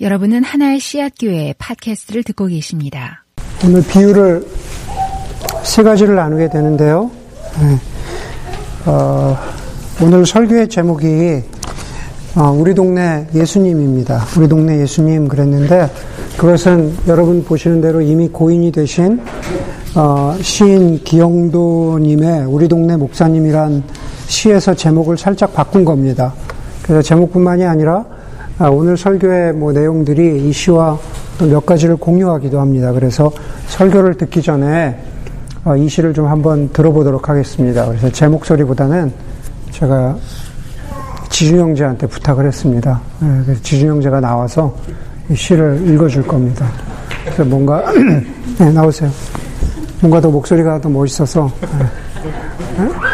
여러분은 하나의 씨앗교회 팟캐스트를 듣고 계십니다. 오늘 비유를 세 가지를 나누게 되는데요. 네. 어, 오늘 설교의 제목이 어, 우리 동네 예수님입니다. 우리 동네 예수님 그랬는데 그것은 여러분 보시는 대로 이미 고인이 되신 어, 시인 기영도님의 우리 동네 목사님이란 시에서 제목을 살짝 바꾼 겁니다. 그래서 제목뿐만이 아니라 아, 오늘 설교의 뭐 내용들이 이 시와 몇 가지를 공유하기도 합니다. 그래서 설교를 듣기 전에 어, 이 시를 좀 한번 들어보도록 하겠습니다. 그래서 제 목소리보다는 제가 지준 형제한테 부탁을 했습니다. 네, 그래서 지준 형제가 나와서 이 시를 읽어줄 겁니다. 그래서 뭔가 네, 나오세요. 뭔가 더 목소리가 더 멋있어서. 네.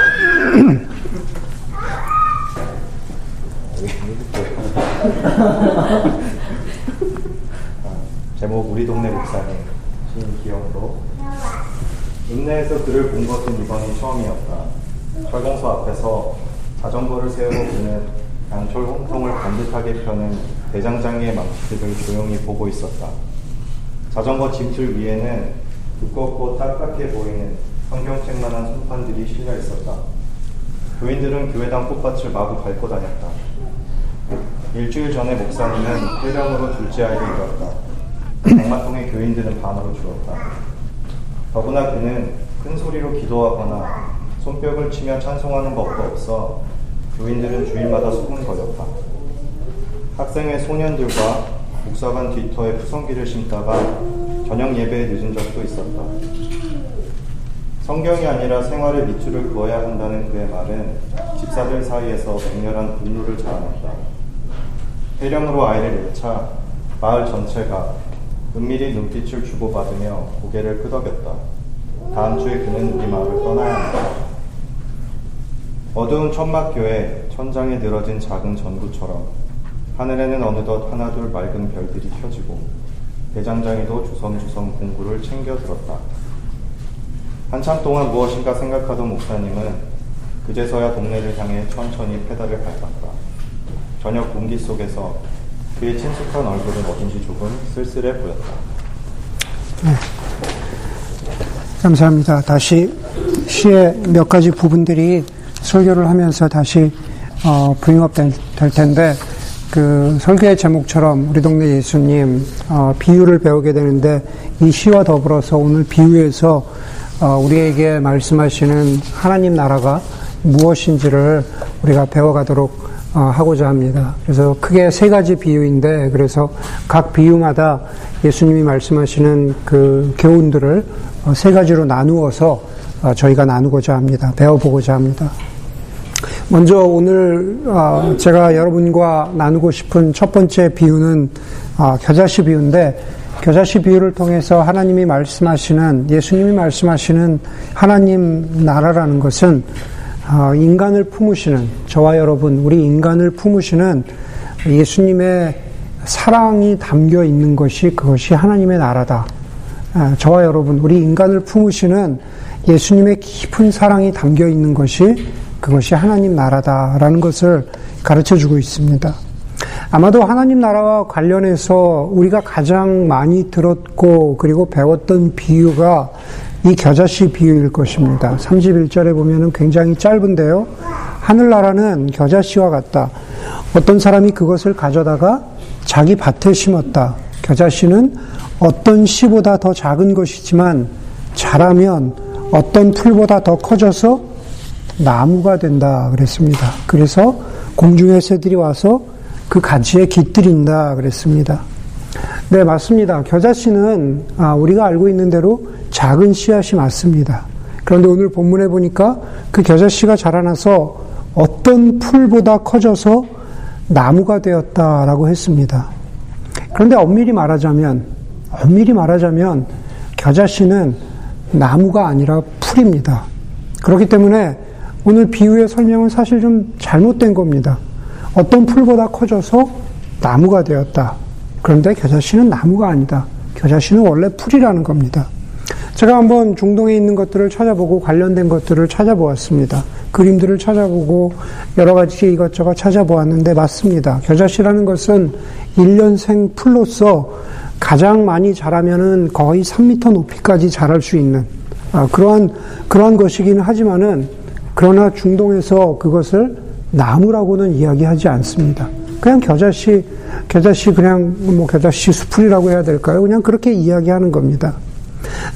제목 우리 동네 목사님 시인 기영도 읍내에서 그를 본 것은 이번이 처음이었다. 철공소 앞에서 자전거를 세우고 그는 양철 홍통을 반듯하게 펴는 대장장이의 망치들을 조용히 보고 있었다. 자전거 짐틀 위에는 두껍고 딱딱해 보이는 성경책만한 손판들이 실려 있었다. 교인들은 교회당 꽃밭을 마구 밟고 다녔다. 일주일 전에 목사님은 폐렴으로 둘째 아이를 잃었다. 백마통의 교인들은 반으로 죽었다. 더구나 그는 큰 소리로 기도하거나 손뼉을 치며 찬송하는 법도 없어 교인들은 주일마다 수군거렸다. 학생회 소년들과 목사관 뒤터에 푸성기를 심다가 저녁 예배에 늦은 적도 있었다. 성경이 아니라 생활의 밑줄을 그어야 한다는 그의 말은 집사들 사이에서 맹렬한 분노를 자아냈다. 폐렴으로 아이를 잃자 마을 전체가 은밀히 눈빛을 주고받으며 고개를 끄덕였다. 다음 주에 그는 우리 마을을 떠나야 한다. 어두운 천막교회 천장에 늘어진 작은 전구처럼 하늘에는 어느덧 하나둘 맑은 별들이 켜지고 대장장이도 주섬주섬 공구를 챙겨 들었다. 한참 동안 무엇인가 생각하던 목사님은 그제서야 동네를 향해 천천히 페달을 밟았다. 저녁 공기 속에서 그의 친숙한 얼굴은 어딘지 조금 쓸쓸해 보였다. 네. 감사합니다. 다시 시의 몇 가지 부분들이 설교를 하면서 다시 어, 브잉업 될, 될, 텐데 그 설교의 제목처럼 우리 동네 예수님 어, 비유를 배우게 되는데 이 시와 더불어서 오늘 비유에서 어, 우리에게 말씀하시는 하나님 나라가 무엇인지를 우리가 배워가도록 어, 하고자 합니다. 그래서 크게 세 가지 비유인데 그래서 각 비유마다 예수님이 말씀하시는 그 교훈들을 어, 세 가지로 나누어서 어, 저희가 나누고자 합니다. 배워보고자 합니다. 먼저 오늘 제가 여러분과 나누고 싶은 첫 번째 비유는 겨자씨 비유인데 겨자씨 비유를 통해서 하나님이 말씀하시는 예수님이 말씀하시는 하나님 나라라는 것은 아, 인간을 품으시는 저와 여러분 우리 인간을 품으시는 예수님의 사랑이 담겨 있는 것이 그것이 하나님의 나라다. 아, 저와 여러분 우리 인간을 품으시는 예수님의 깊은 사랑이 담겨 있는 것이 그것이 하나님 나라다라는 것을 가르쳐 주고 있습니다. 아마도 하나님 나라와 관련해서 우리가 가장 많이 들었고 그리고 배웠던 비유가 이 겨자씨 비유일 것입니다. 31절에 보면은 굉장히 짧은데요. 하늘나라는 겨자씨와 같다. 어떤 사람이 그것을 가져다가 자기 밭에 심었다. 겨자씨는 어떤 씨보다 더 작은 것이지만 자라면 어떤 풀보다 더 커져서 나무가 된다 그랬습니다. 그래서 공중의 새들이 와서 그 가지에 깃들인다 그랬습니다. 네, 맞습니다. 겨자씨는 아, 우리가 알고 있는 대로 작은 씨앗이 맞습니다. 그런데 오늘 본문에 보니까 그 겨자씨가 자라나서 어떤 풀보다 커져서 나무가 되었다라고 했습니다. 그런데 엄밀히 말하자면, 엄밀히 말하자면 겨자씨는 나무가 아니라 풀입니다. 그렇기 때문에 오늘 비유의 설명은 사실 좀 잘못된 겁니다. 어떤 풀보다 커져서 나무가 되었다. 그런데 겨자씨는 나무가 아니다. 겨자씨는 원래 풀이라는 겁니다. 제가 한번 중동에 있는 것들을 찾아보고 관련된 것들을 찾아보았습니다. 그림들을 찾아보고 여러 가지 이것저것 찾아보았는데 맞습니다. 겨자씨라는 것은 1년생 풀로서 가장 많이 자라면은 거의 3m 높이까지 자랄 수 있는 아, 그러한 그러한 것이기는 하지만은 그러나 중동에서 그것을 나무라고는 이야기하지 않습니다. 그냥 겨자씨 겨자씨 그냥 뭐 겨자씨 수풀이라고 해야 될까요? 그냥 그렇게 이야기하는 겁니다.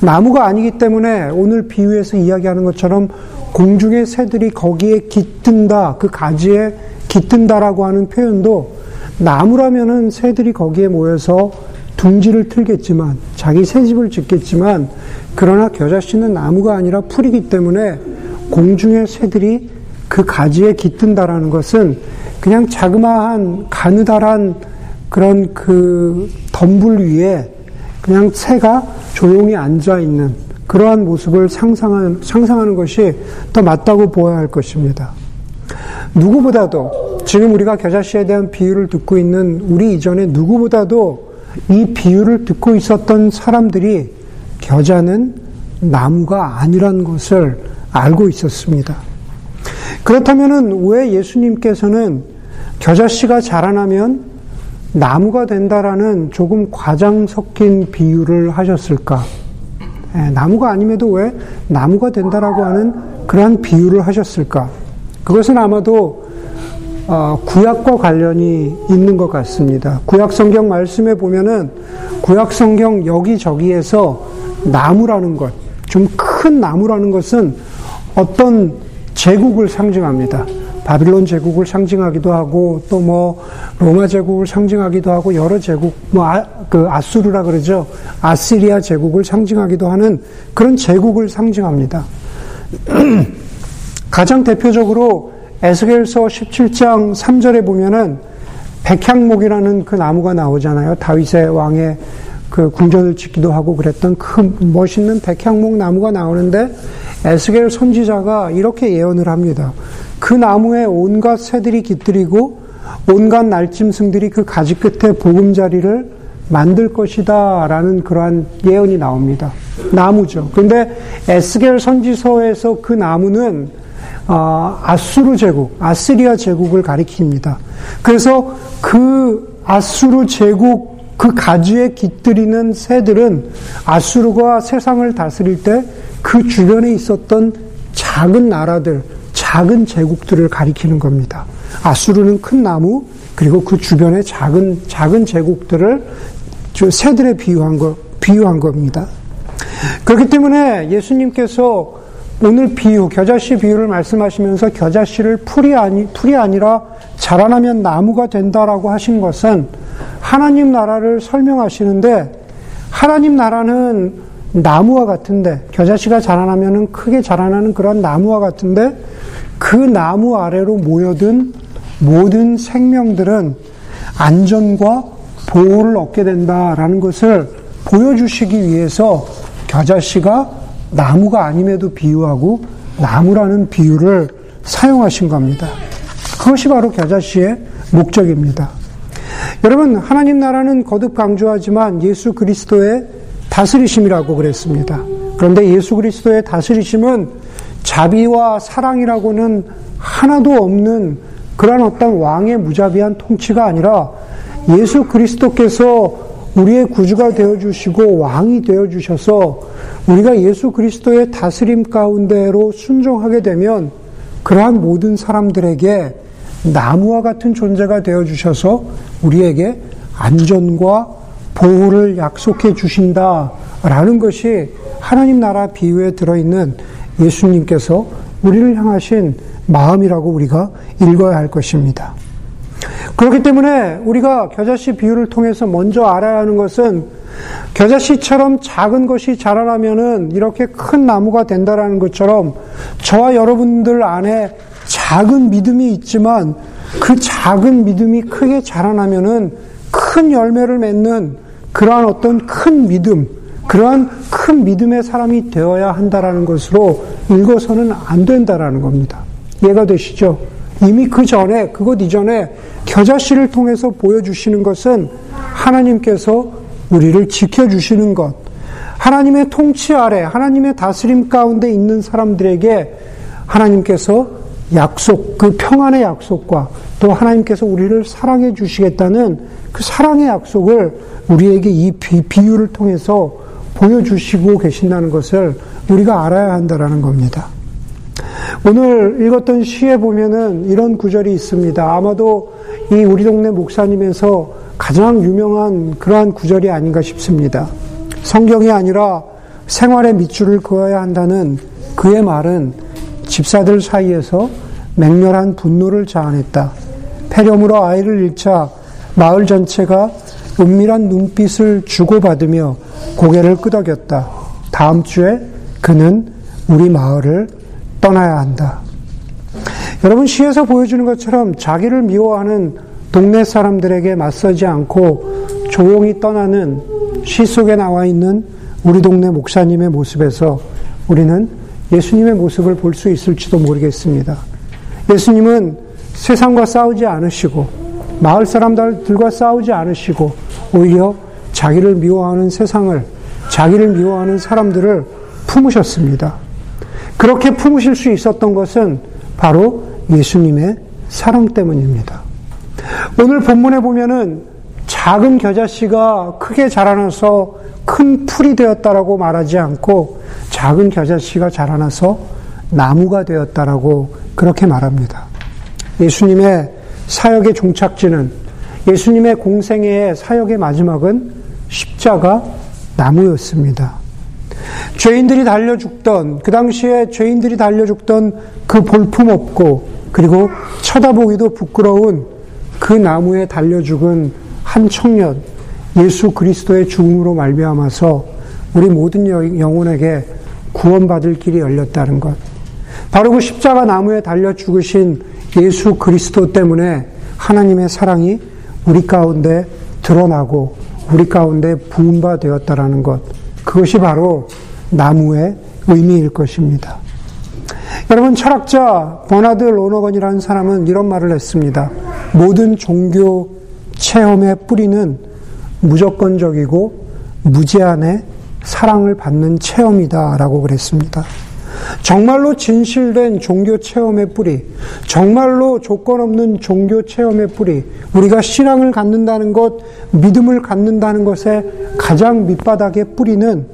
나무가 아니기 때문에 오늘 비유에서 이야기하는 것처럼 공중의 새들이 거기에 깃든다, 그 가지에 깃든다라고 하는 표현도 나무라면은 새들이 거기에 모여서 둥지를 틀겠지만, 자기 새 집을 짓겠지만, 그러나 겨자씨는 나무가 아니라 풀이기 때문에 공중의 새들이 그 가지에 깃든다라는 것은 그냥 자그마한 가느다란 그런 그 덤불 위에 그냥 새가 조용히 앉아 있는 그러한 모습을 상상하는, 상상하는 것이 더 맞다고 보아야 할 것입니다. 누구보다도 지금 우리가 겨자씨에 대한 비유를 듣고 있는 우리 이전에 누구보다도 이 비유를 듣고 있었던 사람들이 겨자는 나무가 아니라는 것을 알고 있었습니다. 그렇다면 왜 예수님께서는 겨자씨가 자라나면 나무가 된다라는 조금 과장 섞인 비유를 하셨을까? 예, 나무가 아님에도 왜 나무가 된다라고 하는 그러한 비유를 하셨을까? 그것은 아마도 어, 구약과 관련이 있는 것 같습니다. 구약 성경 말씀에 보면은 구약 성경 여기저기에서 나무라는 것, 좀 큰 나무라는 것은 어떤 제국을 상징합니다. 바빌론 제국을 상징하기도 하고 또 뭐 로마 제국을 상징하기도 하고 여러 제국 뭐 아, 그 아 수르라 그러죠. 아시리아 제국을 상징하기도 하는 그런 제국을 상징합니다. 가장 대표적으로 에스겔서 17장 3절에 보면은 백향목이라는 그 나무가 나오잖아요. 다윗의 왕의 그 궁전을 짓기도 하고 그랬던 큰 멋있는 백향목 나무가 나오는데 에스겔 선지자가 이렇게 예언을 합니다. 그 나무에 온갖 새들이 깃들이고 온갖 날짐승들이 그 가지 끝에 보금자리를 만들 것이다 라는 그러한 예언이 나옵니다. 나무죠. 그런데 에스겔 선지서에서 그 나무는 어, 아수르 제국, 아시리아 제국을 가리킵니다. 그래서 그 아수르 제국 그 가지에 깃들이는 새들은 아수르가 세상을 다스릴 때 그 주변에 있었던 작은 나라들, 작은 제국들을 가리키는 겁니다. 아수르는 큰 나무 그리고 그 주변의 작은 작은 제국들을 새들에 비유한 거 비유한 겁니다. 그렇기 때문에 예수님께서 오늘 비유 겨자씨 비유를 말씀하시면서 겨자씨를 풀이 아니 풀이 아니라 자라나면 나무가 된다라고 하신 것은 하나님 나라를 설명하시는데 하나님 나라는 나무와 같은데 겨자씨가 자라나면은 크게 자라나는 그런 나무와 같은데 그 나무 아래로 모여든 모든 생명들은 안전과 보호를 얻게 된다라는 것을 보여주시기 위해서 겨자씨가 나무가 아님에도 비유하고 나무라는 비유를 사용하신 겁니다. 그것이 바로 겨자씨의 목적입니다. 여러분, 하나님 나라는 거듭 강조하지만 예수 그리스도의 다스리심이라고 그랬습니다. 그런데 예수 그리스도의 다스리심은 자비와 사랑이라고는 하나도 없는 그런 어떤 왕의 무자비한 통치가 아니라 예수 그리스도께서 우리의 구주가 되어 주시고 왕이 되어 주셔서 우리가 예수 그리스도의 다스림 가운데로 순종하게 되면 그러한 모든 사람들에게 나무와 같은 존재가 되어 주셔서 우리에게 안전과 보호를 약속해 주신다라는 것이 하나님 나라 비유에 들어있는 예수님께서 우리를 향하신 마음이라고 우리가 읽어야 할 것입니다. 그렇기 때문에 우리가 겨자씨 비유를 통해서 먼저 알아야 하는 것은 겨자씨처럼 작은 것이 자라나면은 이렇게 큰 나무가 된다라는 것처럼 저와 여러분들 안에 작은 믿음이 있지만 그 작은 믿음이 크게 자라나면은 큰 열매를 맺는 그러한 어떤 큰 믿음, 그러한 큰 믿음의 사람이 되어야 한다라는 것으로 읽어서는 안 된다라는 겁니다. 이해가 되시죠? 이미 그 전에, 그것 이전에 겨자씨를 통해서 보여주시는 것은 하나님께서 우리를 지켜주시는 것, 하나님의 통치 아래, 하나님의 다스림 가운데 있는 사람들에게 하나님께서 약속, 그 평안의 약속과 또 하나님께서 우리를 사랑해 주시겠다는 그 사랑의 약속을 우리에게 이 비유를 통해서 보여주시고 계신다는 것을 우리가 알아야 한다라는 겁니다. 오늘 읽었던 시에 보면은 이런 구절이 있습니다. 아마도 이 우리 동네 목사님에서 가장 유명한 그러한 구절이 아닌가 싶습니다. 성경이 아니라 생활의 밑줄을 그어야 한다는 그의 말은 집사들 사이에서 맹렬한 분노를 자아냈다. 폐렴으로 아이를 잃자 마을 전체가 은밀한 눈빛을 주고받으며 고개를 끄덕였다. 다음 주에 그는 우리 마을을 떠나야 한다. 여러분 시에서 보여주는 것처럼 자기를 미워하는 동네 사람들에게 맞서지 않고 조용히 떠나는 시 속에 나와 있는 우리 동네 목사님의 모습에서 우리는 예수님의 모습을 볼 수 있을지도 모르겠습니다. 예수님은 세상과 싸우지 않으시고 마을 사람들과 싸우지 않으시고 오히려 자기를 미워하는 세상을 자기를 미워하는 사람들을 품으셨습니다. 그렇게 품으실 수 있었던 것은 바로 예수님의 사랑 때문입니다. 오늘 본문에 보면은 작은 겨자씨가 크게 자라나서 큰 풀이 되었다라고 말하지 않고 작은 겨자씨가 자라나서 나무가 되었다라고 그렇게 말합니다. 예수님의 사역의 종착지는 예수님의 공생애의 사역의 마지막은 십자가 나무였습니다. 죄인들이 달려 죽던 그 당시에 죄인들이 달려 죽던 그 볼품 없고 그리고 쳐다보기도 부끄러운 그 나무에 달려 죽은 한 청년 예수 그리스도의 죽음으로 말미암아서 우리 모든 영혼에게 구원받을 길이 열렸다는 것. 바로 그 십자가 나무에 달려 죽으신 예수 그리스도 때문에 하나님의 사랑이 우리 가운데 드러나고 우리 가운데 부음바 되었다라는 것. 그것이 바로 나무의 의미일 것입니다. 여러분 철학자 버나드 로너건이라는 사람은 이런 말을 했습니다. 모든 종교 체험의 뿌리는 무조건적이고 무제한의 사랑을 받는 체험이다라고 그랬습니다. 정말로 진실된 종교 체험의 뿌리, 정말로 조건 없는 종교 체험의 뿌리, 우리가 신앙을 갖는다는 것, 믿음을 갖는다는 것의 가장 밑바닥의 뿌리는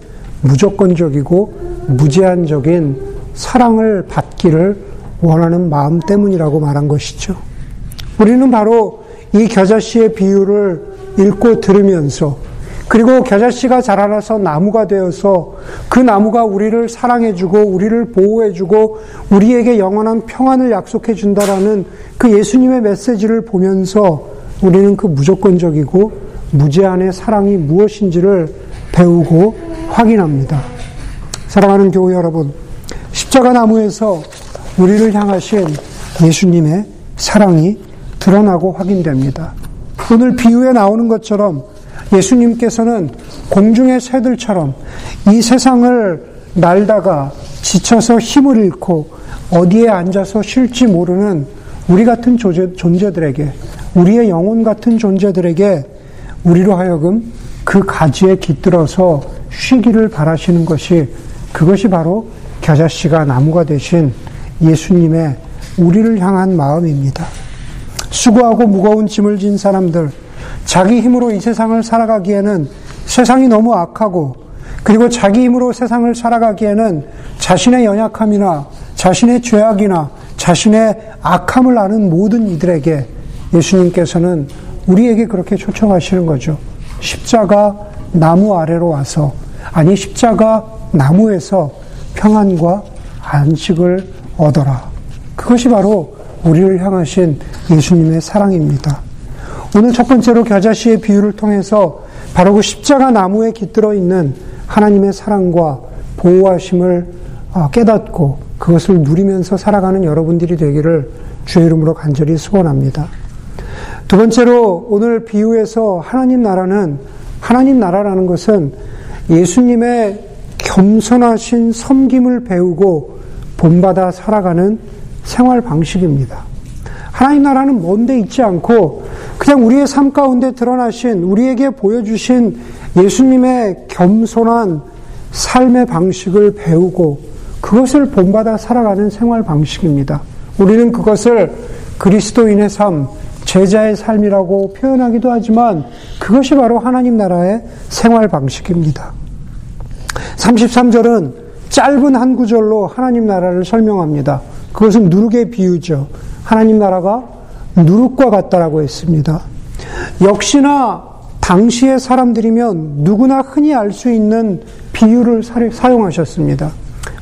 무조건적이고 무제한적인 사랑을 받기를 원하는 마음 때문이라고 말한 것이죠. 우리는 바로 이 겨자씨의 비유를 읽고 들으면서 그리고 겨자씨가 자라나서 나무가 되어서 그 나무가 우리를 사랑해주고 우리를 보호해주고 우리에게 영원한 평안을 약속해준다라는 그 예수님의 메시지를 보면서 우리는 그 무조건적이고 무제한의 사랑이 무엇인지를 배우고 확인합니다. 사랑하는 교회 여러분, 십자가 나무에서 우리를 향하신 예수님의 사랑이 드러나고 확인됩니다. 오늘 비유에 나오는 것처럼 예수님께서는 공중의 새들처럼 이 세상을 날다가 지쳐서 힘을 잃고 어디에 앉아서 쉴지 모르는 우리 같은 존재 들에게, 우리의 영혼 같은 존재들에게 우리로 하여금 그 가지에 깃들어서 쉬기를 바라시는 것이 그것이 바로 겨자씨가 나무가 되신 예수님의 우리를 향한 마음입니다. 수고하고 무거운 짐을 진 사람들, 자기 힘으로 이 세상을 살아가기에는 세상이 너무 악하고 그리고 자기 힘으로 세상을 살아가기에는 자신의 연약함이나 자신의 죄악이나 자신의 악함을 아는 모든 이들에게 예수님께서는 우리에게 그렇게 초청하시는 거죠. 십자가 나무 아래로 와서, 아니, 십자가 나무에서 평안과 안식을 얻어라. 그것이 바로 우리를 향하신 예수님의 사랑입니다. 오늘 첫 번째로 겨자씨의 비유를 통해서 바로 그 십자가 나무에 깃들어 있는 하나님의 사랑과 보호하심을 어, 깨닫고 그것을 누리면서 살아가는 여러분들이 되기를 주의 이름으로 간절히 소원합니다. 두 번째로 오늘 비유에서 하나님 나라는 하나님 나라라는 것은 예수님의 겸손하신 섬김을 배우고 본받아 살아가는 생활 방식입니다. 하나님 나라는 먼데 있지 않고 그냥 우리의 삶 가운데 드러나신 우리에게 보여주신 예수님의 겸손한 삶의 방식을 배우고 그것을 본받아 살아가는 생활 방식입니다. 우리는 그것을 그리스도인의 삶, 제자의 삶이라고 표현하기도 하지만 그것이 바로 하나님 나라의 생활 방식입니다. 33절은 짧은 한 구절로 하나님 나라를 설명합니다. 그것은 누룩의 비유죠. 하나님 나라가 누룩과 같다라고 했습니다. 역시나 당시의 사람들이면 누구나 흔히 알 수 있는 비유를 사용하셨습니다.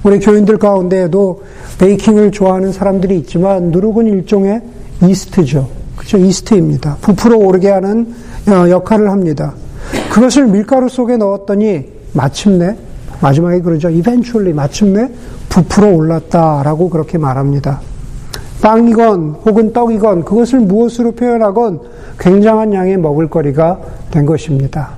우리 교인들 가운데에도 베이킹을 좋아하는 사람들이 있지만 누룩은 일종의 이스트죠. 그렇죠? 이스트입니다. 부풀어 오르게 하는 어, 역할을 합니다. 그것을 밀가루 속에 넣었더니 마침내 마지막에 그러죠. eventually 마침내 부풀어 올랐다라고 그렇게 말합니다. 빵이건 혹은 떡이건 그것을 무엇으로 표현하건 굉장한 양의 먹을거리가 된 것입니다.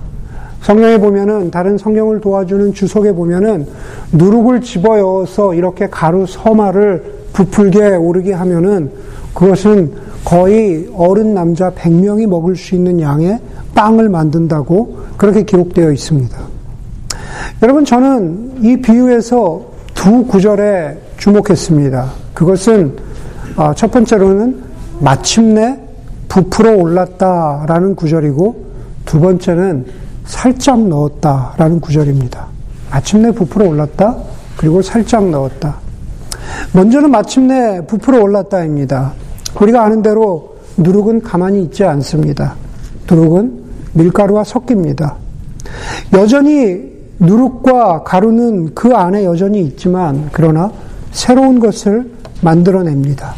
성경에 보면은 다른 성경을 도와주는 주석에 보면은 누룩을 집어여서 이렇게 가루 서마를 부풀게 오르게 하면은 그것은 거의 어른 남자 100명이 먹을 수 있는 양의 빵을 만든다고 그렇게 기록되어 있습니다. 여러분 저는 이 비유에서 두 구절에 주목했습니다. 그것은 어, 첫 번째로는 마침내 부풀어 올랐다라는 구절이고 두 번째는 살짝 넣었다라는 구절입니다. 마침내 부풀어 올랐다 그리고 살짝 넣었다. 먼저는 마침내 부풀어 올랐다입니다. 우리가 아는 대로 누룩은 가만히 있지 않습니다. 누룩은 밀가루와 섞입니다. 여전히 누룩과 가루는 그 안에 여전히 있지만 그러나 새로운 것을 만들어냅니다.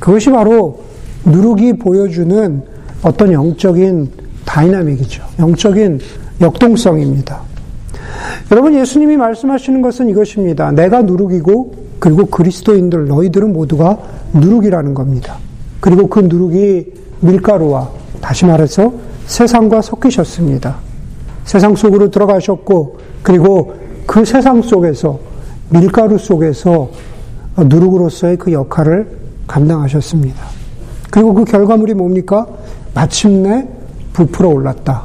그것이 바로 누룩이 보여주는 어떤 영적인 다이나믹이죠. 영적인 역동성입니다. 여러분 예수님이 말씀하시는 것은 이것입니다. 내가 누룩이고 그리고 그리스도인들 너희들은 모두가 누룩이라는 겁니다. 그리고 그 누룩이 밀가루와 다시 말해서 세상과 섞이셨습니다. 세상 속으로 들어가셨고 그리고 그 세상 속에서 밀가루 속에서 누룩으로서의 그 역할을 감당하셨습니다. 그리고 그 결과물이 뭡니까? 마침내 부풀어 올랐다.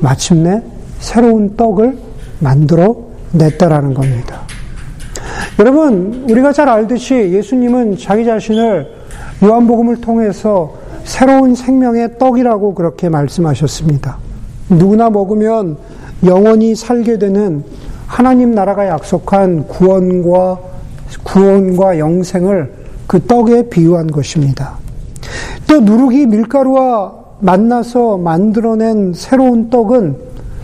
마침내 새로운 떡을 만들어 냈다라는 겁니다. 여러분, 우리가 잘 알듯이 예수님은 자기 자신을 요한복음을 통해서 새로운 생명의 떡이라고 그렇게 말씀하셨습니다. 누구나 먹으면 영원히 살게 되는 하나님 나라가 약속한 구원과 구원과 영생을 그 떡에 비유한 것입니다. 또 누룩이 밀가루와 만나서 만들어낸 새로운 떡은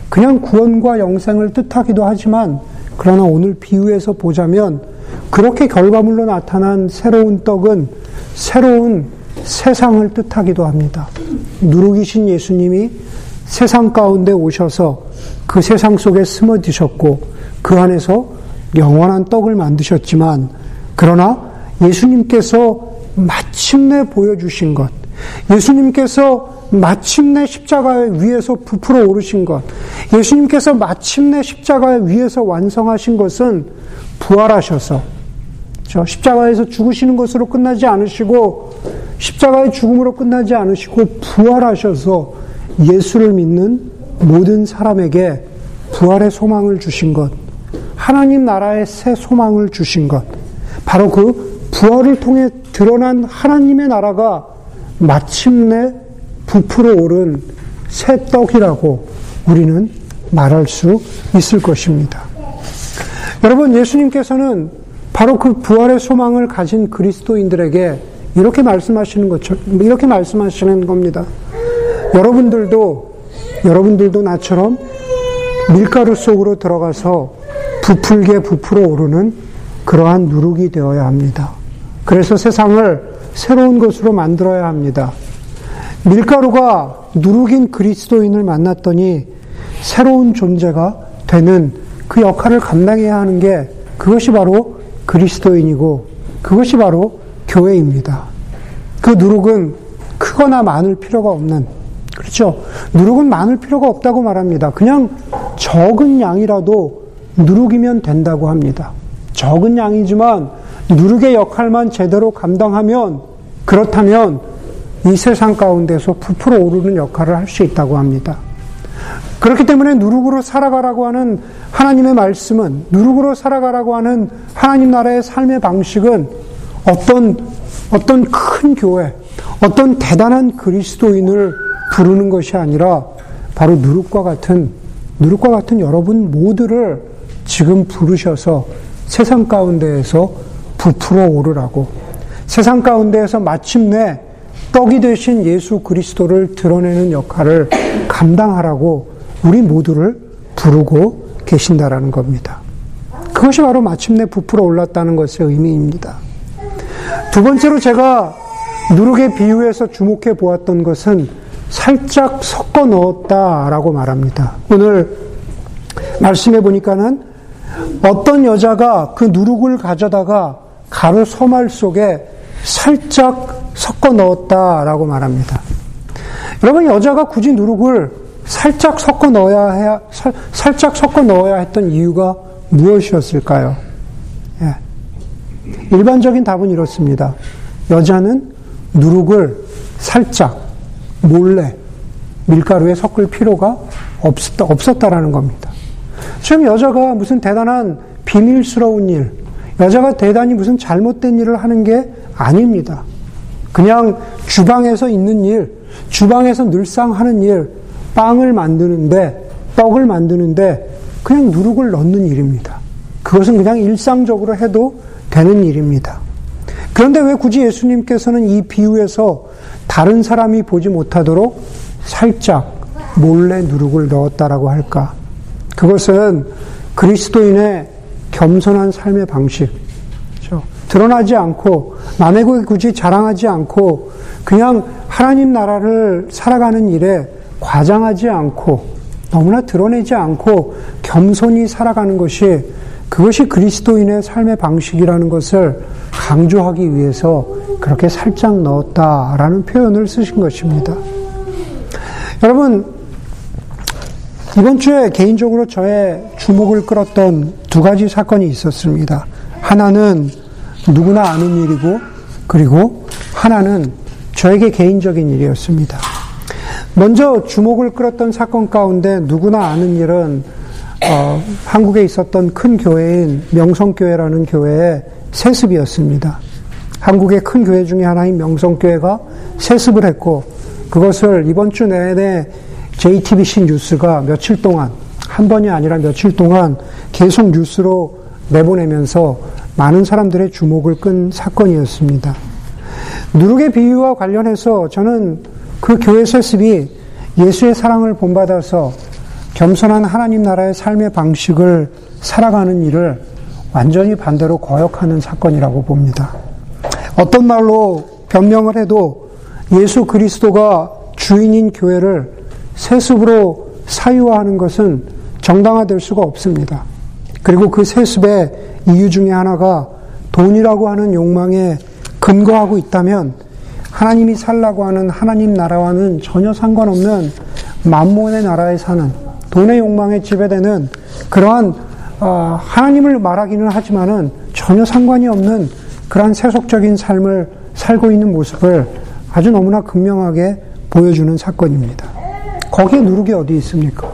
그냥 구원과 영생을 뜻하기도 하지만 그러나 오늘 비유에서 보자면 그렇게 결과물로 나타난 새로운 떡은 새로운 세상을 뜻하기도 합니다. 누룩이신 예수님이 세상 가운데 오셔서 그 세상 속에 숨어 드셨고 그 안에서 영원한 떡을 만드셨지만 그러나 예수님께서 마침내 보여주신 것, 예수님께서 마침내 십자가 위에서 부풀어 오르신 것, 예수님께서 마침내 십자가 위에서 완성하신 것은 부활하셔서 십자가에서 죽으시는 것으로 끝나지 않으시고 십자가의 죽음으로 끝나지 않으시고 부활하셔서 예수를 믿는 모든 사람에게 부활의 소망을 주신 것, 하나님 나라의 새 소망을 주신 것, 바로 그 부활을 통해 드러난 하나님의 나라가 마침내 부풀어 오른 새 떡이라고 우리는 말할 수 있을 것입니다. 여러분, 예수님께서는 바로 그 부활의 소망을 가진 그리스도인들에게 이렇게 말씀하시는 것처 이렇게 말씀하시는 겁니다. 여러분들도, 여러분들도 나처럼 밀가루 속으로 들어가서 부풀게 부풀어 오르는 그러한 누룩이 되어야 합니다. 그래서 세상을 새로운 것으로 만들어야 합니다. 밀가루가 누룩인 그리스도인을 만났더니 새로운 존재가 되는 그 역할을 감당해야 하는 게 그것이 바로 그리스도인이고 그것이 바로 교회입니다. 그 누룩은 크거나 많을 필요가 없는 그렇죠. 누룩은 많을 필요가 없다고 말합니다. 그냥 적은 양이라도 누룩이면 된다고 합니다. 적은 양이지만 누룩의 역할만 제대로 감당하면 그렇다면 이 세상 가운데서 부풀어 오르는 역할을 할 수 있다고 합니다. 그렇기 때문에 누룩으로 살아가라고 하는 하나님의 말씀은, 누룩으로 살아가라고 하는 하나님 나라의 삶의 방식은 어떤, 어떤 큰 교회, 어떤 대단한 그리스도인을 부르는 것이 아니라 바로 누룩과 같은, 누룩과 같은 여러분 모두를 지금 부르셔서 세상 가운데에서 부풀어 오르라고, 세상 가운데에서 마침내 떡이 되신 예수 그리스도를 드러내는 역할을 감당하라고 우리 모두를 부르고 계신다라는 겁니다. 그것이 바로 마침내 부풀어 올랐다는 것의 의미입니다. 두 번째로 제가 누룩의 비유에서 주목해 보았던 것은 살짝 섞어 넣었다라고 말합니다. 오늘 말씀해 보니까는 어떤 여자가 그 누룩을 가져다가 가루 소말 속에 살짝 섞어 넣었다라고 말합니다. 여러분 여자가 굳이 누룩을 살짝 섞어 넣어야 해야 살, 살짝 섞어 넣어야 했던 이유가 무엇이었을까요? 예. 일반적인 답은 이렇습니다. 여자는 누룩을 살짝 몰래 밀가루에 섞을 필요가 없었다, 없었다라는 겁니다. 지금 여자가 무슨 대단한 비밀스러운 일, 여자가 대단히 무슨 잘못된 일을 하는 게 아닙니다. 그냥 주방에서 있는 일, 주방에서 늘상 하는 일, 빵을 만드는데, 떡을 만드는데, 그냥 누룩을 넣는 일입니다. 그것은 그냥 일상적으로 해도 되는 일입니다. 그런데 왜 굳이 예수님께서는 이 비유에서 다른 사람이 보지 못하도록 살짝 몰래 누룩을 넣었다라고 할까? 그것은 그리스도인의 겸손한 삶의 방식, 그렇죠? 드러나지 않고 남에게 굳이 자랑하지 않고 그냥 하나님 나라를 살아가는 일에 과장하지 않고 너무나 드러내지 않고 겸손히 살아가는 것이 그것이 그리스도인의 삶의 방식이라는 것을 강조하기 위해서 그렇게 살짝 넣었다라는 표현을 쓰신 것입니다. 여러분, 이번 주에 개인적으로 저의 주목을 끌었던 두 가지 사건이 있었습니다. 하나는 누구나 아는 일이고, 그리고 하나는 저에게 개인적인 일이었습니다. 먼저 주목을 끌었던 사건 가운데 누구나 아는 일은 어, 한국에 있었던 큰 교회인 명성교회라는 교회의 세습이었습니다. 한국의 큰 교회 중에 하나인 명성교회가 세습을 했고 그것을 이번 주 내내 JTBC 뉴스가 며칠 동안 한 번이 아니라 며칠 동안 계속 뉴스로 내보내면서 많은 사람들의 주목을 끈 사건이었습니다. 누룩의 비유와 관련해서 저는 그 교회 세습이 예수의 사랑을 본받아서 겸손한 하나님 나라의 삶의 방식을 살아가는 일을 완전히 반대로 거역하는 사건이라고 봅니다. 어떤 말로 변명을 해도 예수 그리스도가 주인인 교회를 세습으로 사유화하는 것은 정당화될 수가 없습니다. 그리고 그 세습의 이유 중에 하나가 돈이라고 하는 욕망에 근거하고 있다면 하나님이 살라고 하는 하나님 나라와는 전혀 상관없는 만몬의 나라에 사는 돈의 욕망에 지배되는 그러한 어, 하나님을 말하기는 하지만은 전혀 상관이 없는 그러한 세속적인 삶을 살고 있는 모습을 아주 너무나 극명하게 보여주는 사건입니다. 거기에 누룩이 어디 있습니까?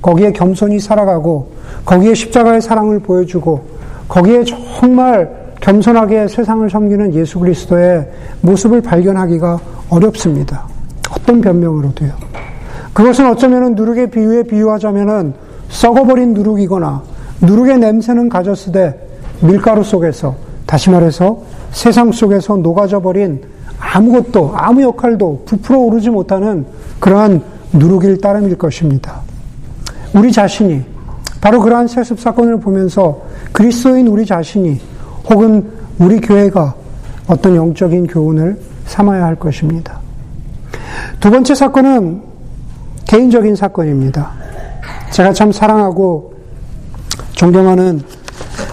거기에 겸손히 살아가고 거기에 십자가의 사랑을 보여주고 거기에 정말 겸손하게 세상을 섬기는 예수 그리스도의 모습을 발견하기가 어렵습니다. 어떤 변명으로도요. 그것은 어쩌면 누룩의 비유에 비유하자면 썩어버린 누룩이거나 누룩의 냄새는 가졌으되 밀가루 속에서 다시 말해서 세상 속에서 녹아져 버린 아무것도 아무 역할도 부풀어 오르지 못하는 그러한 누룩일 따름일 것입니다. 우리 자신이 바로 그러한 세습 사건을 보면서 그리스도인 우리 자신이 혹은 우리 교회가 어떤 영적인 교훈을 삼아야 할 것입니다. 두 번째 사건은 개인적인 사건입니다. 제가 참 사랑하고 존경하는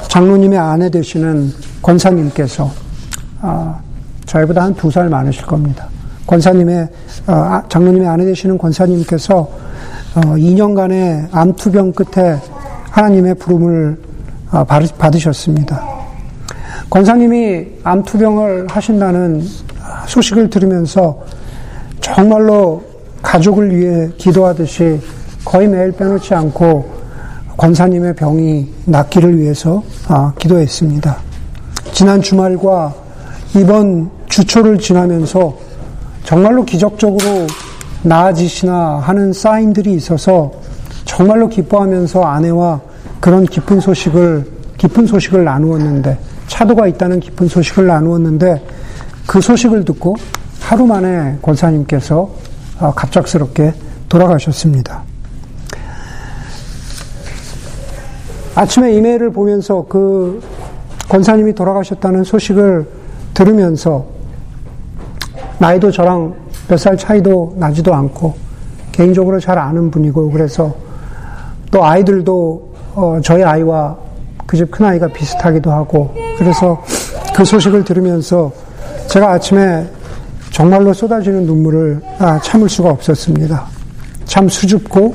장로님의 아내 되시는 권사님께서 아, 저희보다 한 두 살 많으실 겁니다. 권사님의 아, 장로님의 아내 되시는 권사님께서 어, 2년간의 암 투병 끝에 하나님의 부름을 아, 받으셨습니다. 권사님이 암 투병을 하신다는 소식을 들으면서 정말로 가족을 위해 기도하듯이 거의 매일 빼놓지 않고 권사님의 병이 낫기를 위해서 아, 기도했습니다. 지난 주말과 이번 주초를 지나면서 정말로 기적적으로 나아지시나 하는 사인들이 있어서 정말로 기뻐하면서 아내와 그런 기쁜 소식을 기쁜 소식을 나누었는데 차도가 있다는 기쁜 소식을 나누었는데 그 소식을 듣고 하루 만에 권사님께서 아, 갑작스럽게 돌아가셨습니다. 아침에 이메일을 보면서 그 권사님이 돌아가셨다는 소식을 들으면서 나이도 저랑 몇 살 차이도 나지도 않고 개인적으로 잘 아는 분이고 그래서 또 아이들도 어 저희 아이와 그 집 큰아이가 비슷하기도 하고 그래서 그 소식을 들으면서 제가 아침에 정말로 쏟아지는 눈물을 아, 참을 수가 없었습니다. 참 수줍고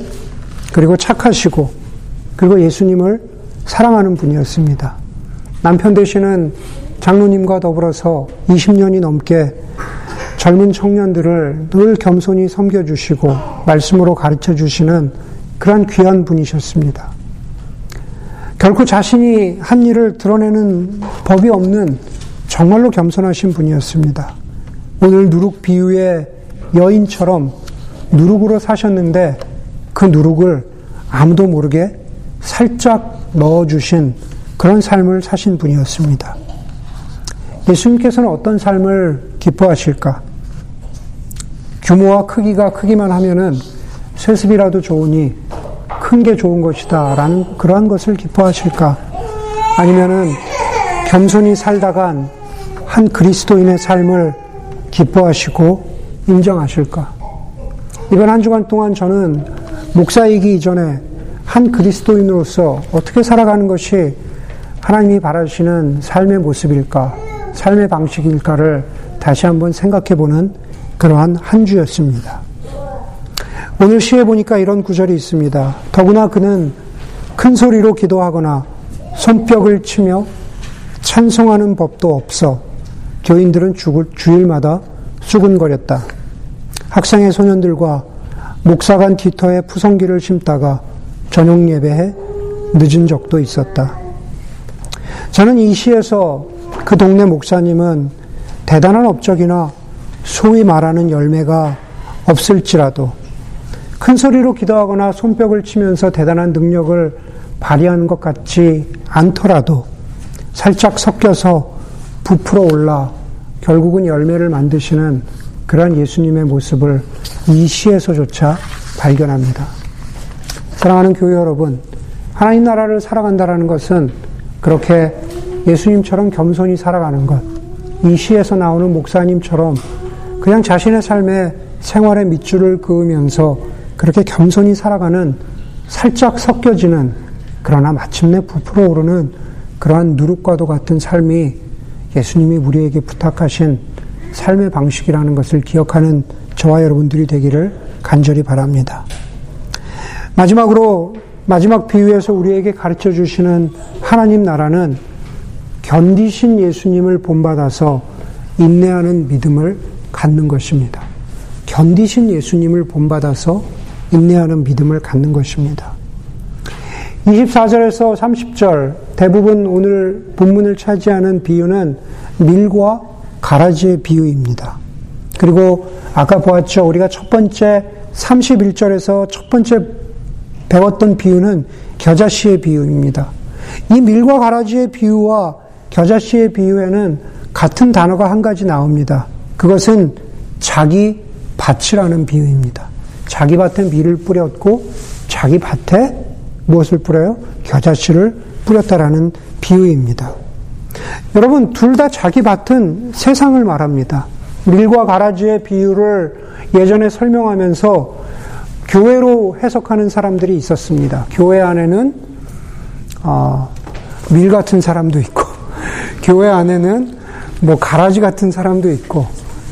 그리고 착하시고 그리고 예수님을 사랑하는 분이었습니다. 남편 되시는 장로님과 더불어서 20년이 넘게 젊은 청년들을 늘 겸손히 섬겨주시고 말씀으로 가르쳐 주시는 그러한 귀한 분이셨습니다. 결코 자신이 한 일을 드러내는 법이 없는 정말로 겸손하신 분이었습니다. 오늘 누룩 비유의 여인처럼 누룩으로 사셨는데 그 누룩을 아무도 모르게 살짝 넣어주신 그런 삶을 사신 분이었습니다. 예수님께서는 어떤 삶을 기뻐하실까? 규모와 크기가 크기만 하면은 세습이라도 좋으니 큰 게 좋은 것이다. 라는 그러한 것을 기뻐하실까? 아니면은 겸손히 살다간 한 그리스도인의 삶을 기뻐하시고 인정하실까? 이번 한 주간 동안 저는 목사이기 이전에 한 그리스도인으로서 어떻게 살아가는 것이 하나님이 바라시는 삶의 모습일까, 삶의 방식일까를 다시 한번 생각해 보는 그러한 한 주였습니다. 오늘 시에 보니까 이런 구절이 있습니다. 더구나 그는 큰 소리로 기도하거나 손뼉을 치며 찬송하는 법도 없어 교인들은 주일마다 수근거렸다. 학생의 소년들과 목사관 뒤터에 푸성기를 심다가 저녁 예배에 늦은 적도 있었다. 저는 이 시에서 그 동네 목사님은 대단한 업적이나 소위 말하는 열매가 없을지라도 큰 소리로 기도하거나 손뼉을 치면서 대단한 능력을 발휘하는 것 같지 않더라도 살짝 섞여서 부풀어 올라 결국은 열매를 만드시는 그러한 예수님의 모습을 이 시에서조차 발견합니다. 사랑하는 교회 여러분, 하나님 나라를 살아간다라는 것은 그렇게 예수님처럼 겸손히 살아가는 것, 이 시에서 나오는 목사님처럼 그냥 자신의 삶에 생활의 밑줄을 그으면서 그렇게 겸손히 살아가는 살짝 섞여지는 그러나 마침내 부풀어 오르는 그러한 누룩과도 같은 삶이 예수님이 우리에게 부탁하신 삶의 방식이라는 것을 기억하는 저와 여러분들이 되기를 간절히 바랍니다. 마지막으로 마지막 비유에서 우리에게 가르쳐 주시는 하나님 나라는 견디신 예수님을 본받아서 인내하는 믿음을 갖는 것입니다. 견디신 예수님을 본받아서 인내하는 믿음을 갖는 것입니다. 24절에서 30절 대부분 오늘 본문을 차지하는 비유는 밀과 가라지의 비유입니다. 그리고 아까 보았죠. 우리가 첫 번째 31절에서 첫 번째 배웠던 비유는 겨자씨의 비유입니다. 이 밀과 가라지의 비유와 겨자씨의 비유에는 같은 단어가 한 가지 나옵니다. 그것은 자기 밭이라는 비유입니다. 자기 밭에 밀을 뿌렸고 자기 밭에 무엇을 뿌려요? 겨자씨를 뿌렸다라는 비유입니다. 여러분, 둘 다 자기 밭은 세상을 말합니다. 밀과 가라지의 비유를 예전에 설명하면서 교회로 해석하는 사람들이 있었습니다. 교회 안에는 어, 밀 같은 사람도 있고, 교회 안에는 뭐 가라지 같은 사람도 있고,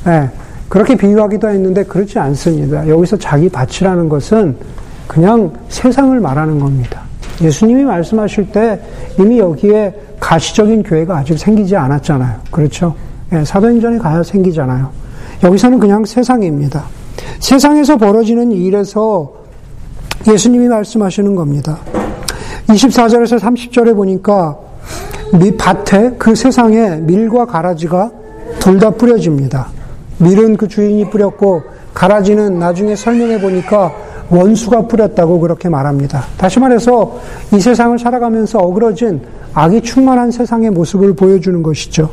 네, 그렇게 비유하기도 했는데 그렇지 않습니다. 여기서 자기 밭이라는 것은 그냥 세상을 말하는 겁니다. 예수님이 말씀하실 때 이미 여기에 가시적인 교회가 아직 생기지 않았잖아요. 그렇죠? 네, 사도행전에 가야 생기잖아요. 여기서는 그냥 세상입니다. 세상에서 벌어지는 일에서 예수님이 말씀하시는 겁니다. 24절에서 30절에 보니까 밭에 그 세상에 밀과 가라지가 둘 다 뿌려집니다. 밀은 그 주인이 뿌렸고 가라지는 나중에 설명해 보니까 원수가 뿌렸다고 그렇게 말합니다. 다시 말해서 이 세상을 살아가면서 어그러진 악이 충만한 세상의 모습을 보여주는 것이죠.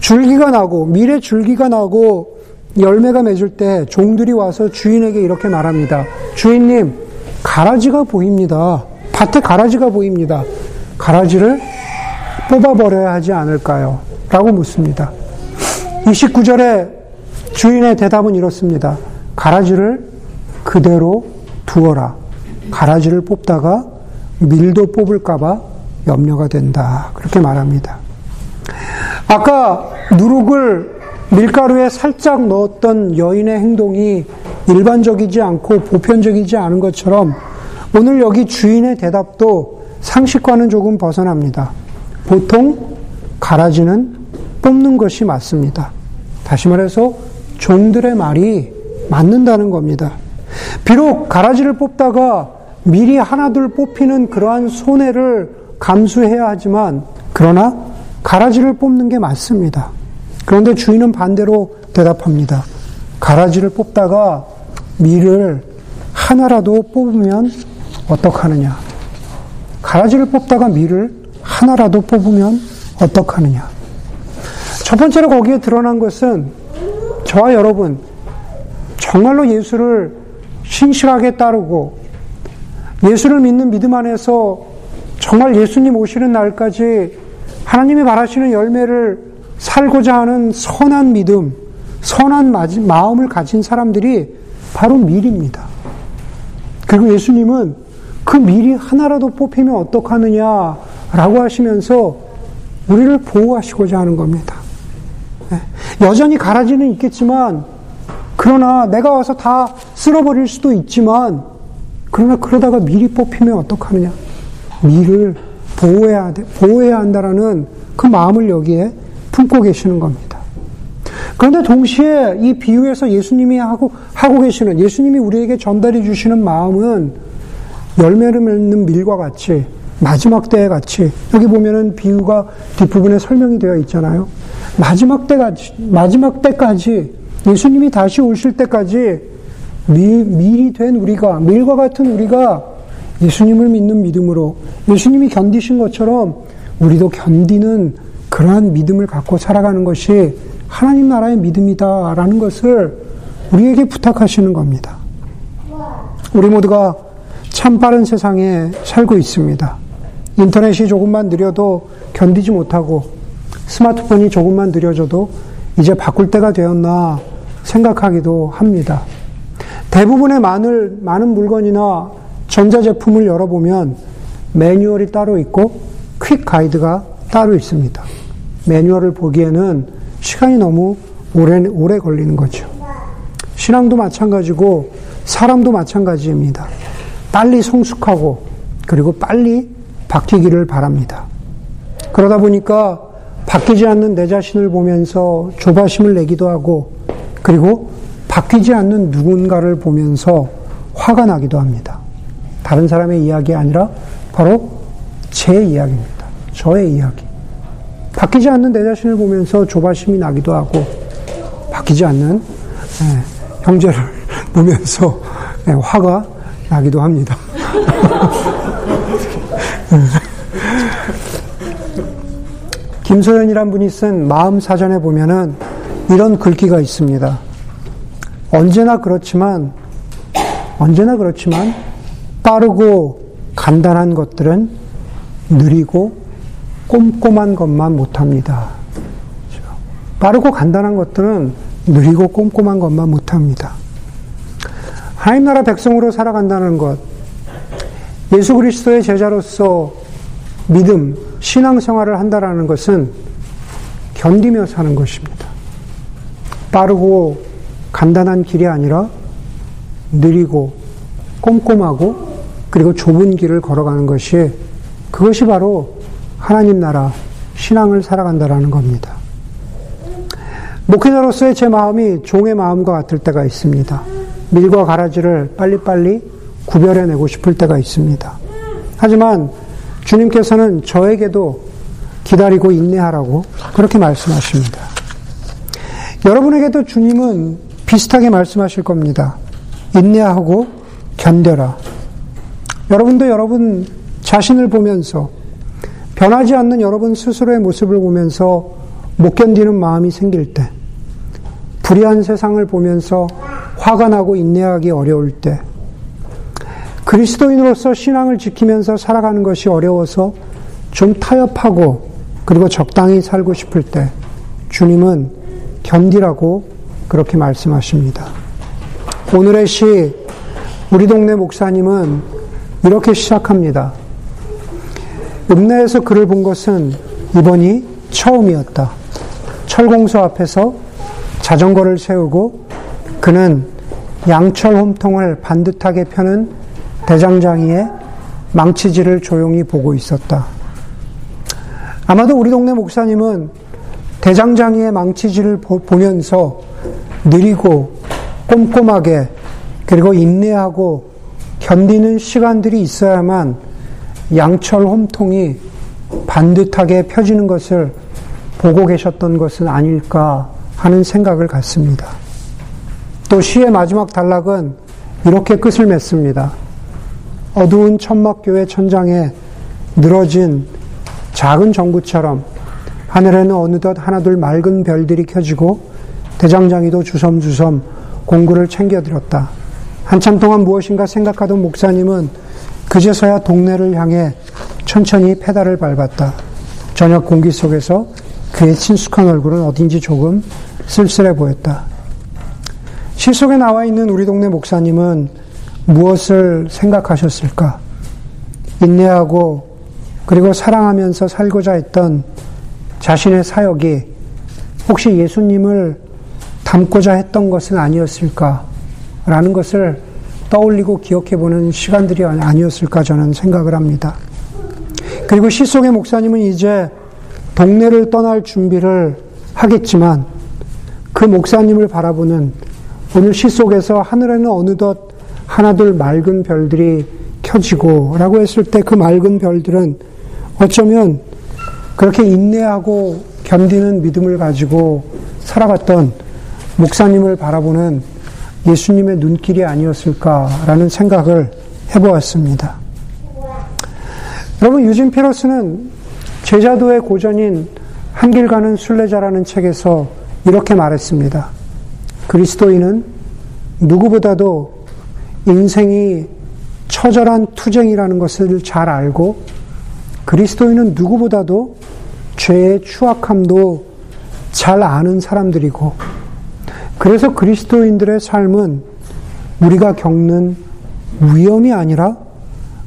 줄기가 나고 밀의 줄기가 나고 열매가 맺을 때 종들이 와서 주인에게 이렇게 말합니다. 주인님, 가라지가 보입니다. 밭에 가라지가 보입니다. 가라지를 뽑아버려야 하지 않을까요? 라고 묻습니다. 29절에 주인의 대답은 이렇습니다. 가라지를 그대로 두어라. 가라지를 뽑다가 밀도 뽑을까봐 염려가 된다. 그렇게 말합니다. 아까 누룩을 밀가루에 살짝 넣었던 여인의 행동이 일반적이지 않고 보편적이지 않은 것처럼 오늘 여기 주인의 대답도 상식과는 조금 벗어납니다. 보통 가라지는 뽑는 것이 맞습니다. 다시 말해서 종들의 말이 맞는다는 겁니다. 비록 가라지를 뽑다가 미리 하나둘 뽑히는 그러한 손해를 감수해야 하지만 그러나 가라지를 뽑는 게 맞습니다. 그런데 주인은 반대로 대답합니다. 가라지를 뽑다가 밀을 하나라도 뽑으면 어떡하느냐? 가라지를 뽑다가 밀을 하나라도 뽑으면 어떡하느냐? 첫 번째로 거기에 드러난 것은 저와 여러분, 정말로 예수를 신실하게 따르고 예수를 믿는 믿음 안에서 정말 예수님 오시는 날까지 하나님이 바라시는 열매를 살고자 하는 선한 믿음, 선한 마음을 가진 사람들이 바로 밀입니다. 그리고 예수님은 그 밀이 하나라도 뽑히면 어떡하느냐라고 하시면서 우리를 보호하시고자 하는 겁니다. 네. 여전히 가라지는 있겠지만, 그러나 내가 와서 다 쓸어버릴 수도 있지만, 그러나 그러다가 밀이 뽑히면 어떡하느냐. 밀을 보호해야, 돼, 보호해야 한다라는 그 마음을 여기에 품고 계시는 겁니다. 그런데 동시에 이 비유에서 예수님이 하고, 하고 계시는, 예수님이 우리에게 전달해 주시는 마음은 열매를 맺는 밀과 같이, 마지막 때에 같이, 여기 보면은 비유가 뒷부분에 설명이 되어 있잖아요. 마지막 때까지, 마지막 때까지, 예수님이 다시 오실 때까지 밀, 밀이 된 우리가, 밀과 같은 우리가 예수님을 믿는 믿음으로 예수님이 견디신 것처럼 우리도 견디는 그러한 믿음을 갖고 살아가는 것이 하나님 나라의 믿음이다라는 것을 우리에게 부탁하시는 겁니다. 우리 모두가 참 빠른 세상에 살고 있습니다. 인터넷이 조금만 느려도 견디지 못하고 스마트폰이 조금만 느려져도 이제 바꿀 때가 되었나 생각하기도 합니다. 대부분의 많은, 많은 물건이나 전자제품을 열어보면 매뉴얼이 따로 있고 퀵 가이드가 따로 있습니다. 매뉴얼을 보기에는 시간이 너무 오래, 오래 걸리는 거죠. 신앙도 마찬가지고 사람도 마찬가지입니다. 빨리 성숙하고 그리고 빨리 바뀌기를 바랍니다. 그러다 보니까 바뀌지 않는 내 자신을 보면서 조바심을 내기도 하고 그리고 바뀌지 않는 누군가를 보면서 화가 나기도 합니다. 다른 사람의 이야기 아니라 바로 제 이야기입니다. 저의 이야기. 바뀌지 않는 내 자신을 보면서 조바심이 나기도 하고, 바뀌지 않는 예, 형제를 보면서 예, 화가 나기도 합니다. 김소연이란 분이 쓴 마음 사전에 보면은 이런 글귀가 있습니다. 언제나 그렇지만, 언제나 그렇지만, 빠르고 간단한 것들은 느리고 꼼꼼한 것만 못합니다. 빠르고 간단한 것들은 느리고 꼼꼼한 것만 못합니다. 하나님 나라 백성으로 살아간다는 것, 예수 그리스도의 제자로서 믿음, 신앙생활을 한다라는 것은 견디며 사는 것입니다. 빠르고 간단한 길이 아니라 느리고 꼼꼼하고 그리고 좁은 길을 걸어가는 것이 그것이 바로 하나님 나라 신앙을 살아간다라는 겁니다. 목회자로서의 제 마음이 종의 마음과 같을 때가 있습니다. 밀과 가라지를 빨리빨리 구별해내고 싶을 때가 있습니다. 하지만 주님께서는 저에게도 기다리고 인내하라고 그렇게 말씀하십니다. 여러분에게도 주님은 비슷하게 말씀하실 겁니다. 인내하고 견뎌라. 여러분도 여러분 자신을 보면서 변하지 않는 여러분 스스로의 모습을 보면서 못 견디는 마음이 생길 때, 불의한 세상을 보면서 화가 나고 인내하기 어려울 때, 그리스도인으로서 신앙을 지키면서 살아가는 것이 어려워서 좀 타협하고 그리고 적당히 살고 싶을 때 주님은 견디라고 그렇게 말씀하십니다. 오늘의 시 우리 동네 목사님은 이렇게 시작합니다. 읍내에서 그를 본 것은 이번이 처음이었다. 철공소 앞에서 자전거를 세우고 그는 양철 홈통을 반듯하게 펴는 대장장이의 망치질을 조용히 보고 있었다. 아마도 우리 동네 목사님은 대장장이의 망치질을 보면서 느리고 꼼꼼하게 그리고 인내하고 견디는 시간들이 있어야만 양철 홈통이 반듯하게 펴지는 것을 보고 계셨던 것은 아닐까 하는 생각을 갖습니다. 또 시의 마지막 단락은 이렇게 끝을 맺습니다. 어두운 천막교회 천장에 늘어진 작은 정구처럼 하늘에는 어느덧 하나둘 맑은 별들이 켜지고 대장장이도 주섬주섬 공구를 챙겨들었다. 한참 동안 무엇인가 생각하던 목사님은 그제서야 동네를 향해 천천히 페달을 밟았다. 저녁 공기 속에서 그의 친숙한 얼굴은 어딘지 조금 쓸쓸해 보였다. 시 속에 나와 있는 우리 동네 목사님은 무엇을 생각하셨을까? 인내하고 그리고 사랑하면서 살고자 했던 자신의 사역이 혹시 예수님을 닮고자 했던 것은 아니었을까라는 것을 떠올리고 기억해 보는 시간들이 아니었을까 저는 생각을 합니다. 그리고 시 속의 목사님은 이제 동네를 떠날 준비를 하겠지만 그 목사님을 바라보는 오늘 시 속에서 하늘에는 어느덧 하나둘 맑은 별들이 켜지고 라고 했을 때 그 맑은 별들은 어쩌면 그렇게 인내하고 견디는 믿음을 가지고 살아갔던 목사님을 바라보는 예수님의 눈길이 아니었을까라는 생각을 해보았습니다. 여러분, 유진 피러스는 제자도의 고전인 한길 가는 순례자라는 책에서 이렇게 말했습니다. 그리스도인은 누구보다도 인생이 처절한 투쟁이라는 것을 잘 알고 그리스도인은 누구보다도 죄의 추악함도 잘 아는 사람들이고 그래서 그리스도인들의 삶은 우리가 겪는 위험이 아니라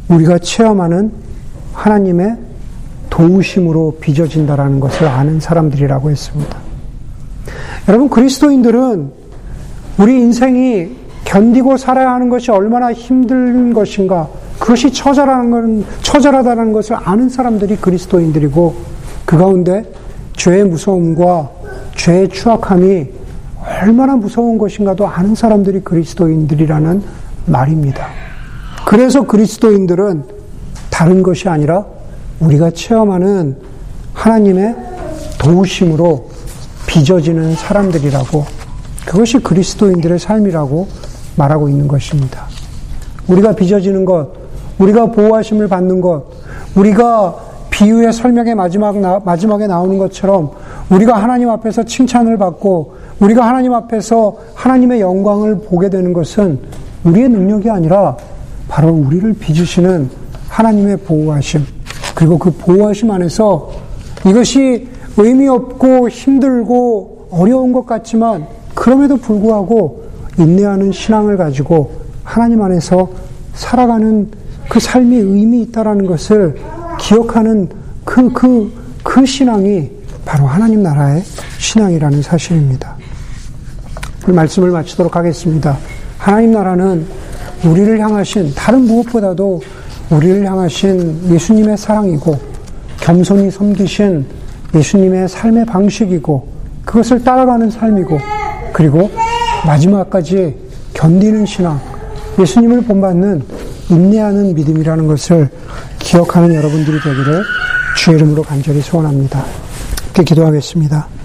우리가 체험하는 하나님의 도우심으로 빚어진다라는 것을 아는 사람들이라고 했습니다. 여러분 그리스도인들은 우리 인생이 견디고 살아야 하는 것이 얼마나 힘든 것인가, 그것이 처절한 건, 처절하다는 것을 아는 사람들이 그리스도인들이고, 그 가운데 죄의 무서움과 죄의 추악함이 얼마나 무서운 것인가도 아는 사람들이 그리스도인들이라는 말입니다. 그래서 그리스도인들은 다른 것이 아니라 우리가 체험하는 하나님의 도우심으로 빚어지는 사람들이라고 그것이 그리스도인들의 삶이라고 말하고 있는 것입니다. 우리가 빚어지는 것, 우리가 보호하심을 받는 것, 우리가 비유의 설명의 마지막 나, 마지막에 나오는 것처럼 우리가 하나님 앞에서 칭찬을 받고 우리가 하나님 앞에서 하나님의 영광을 보게 되는 것은 우리의 능력이 아니라 바로 우리를 빚으시는 하나님의 보호하심 그리고 그 보호하심 안에서 이것이 의미 없고 힘들고 어려운 것 같지만 그럼에도 불구하고 인내하는 신앙을 가지고 하나님 안에서 살아가는 그 삶이 의미 있다라는 것을 기억하는 그, 그, 그 신앙이 바로 하나님 나라의 신앙이라는 사실입니다. 그 말씀을 마치도록 하겠습니다. 하나님 나라는 우리를 향하신, 다른 무엇보다도 우리를 향하신 예수님의 사랑이고, 겸손히 섬기신 예수님의 삶의 방식이고, 그것을 따라가는 삶이고, 그리고 마지막까지 견디는 신앙, 예수님을 본받는 인내하는 믿음이라는 것을 기억하는 여러분들이 되기를 주의 이름으로 간절히 소원합니다. 이렇게 기도하겠습니다.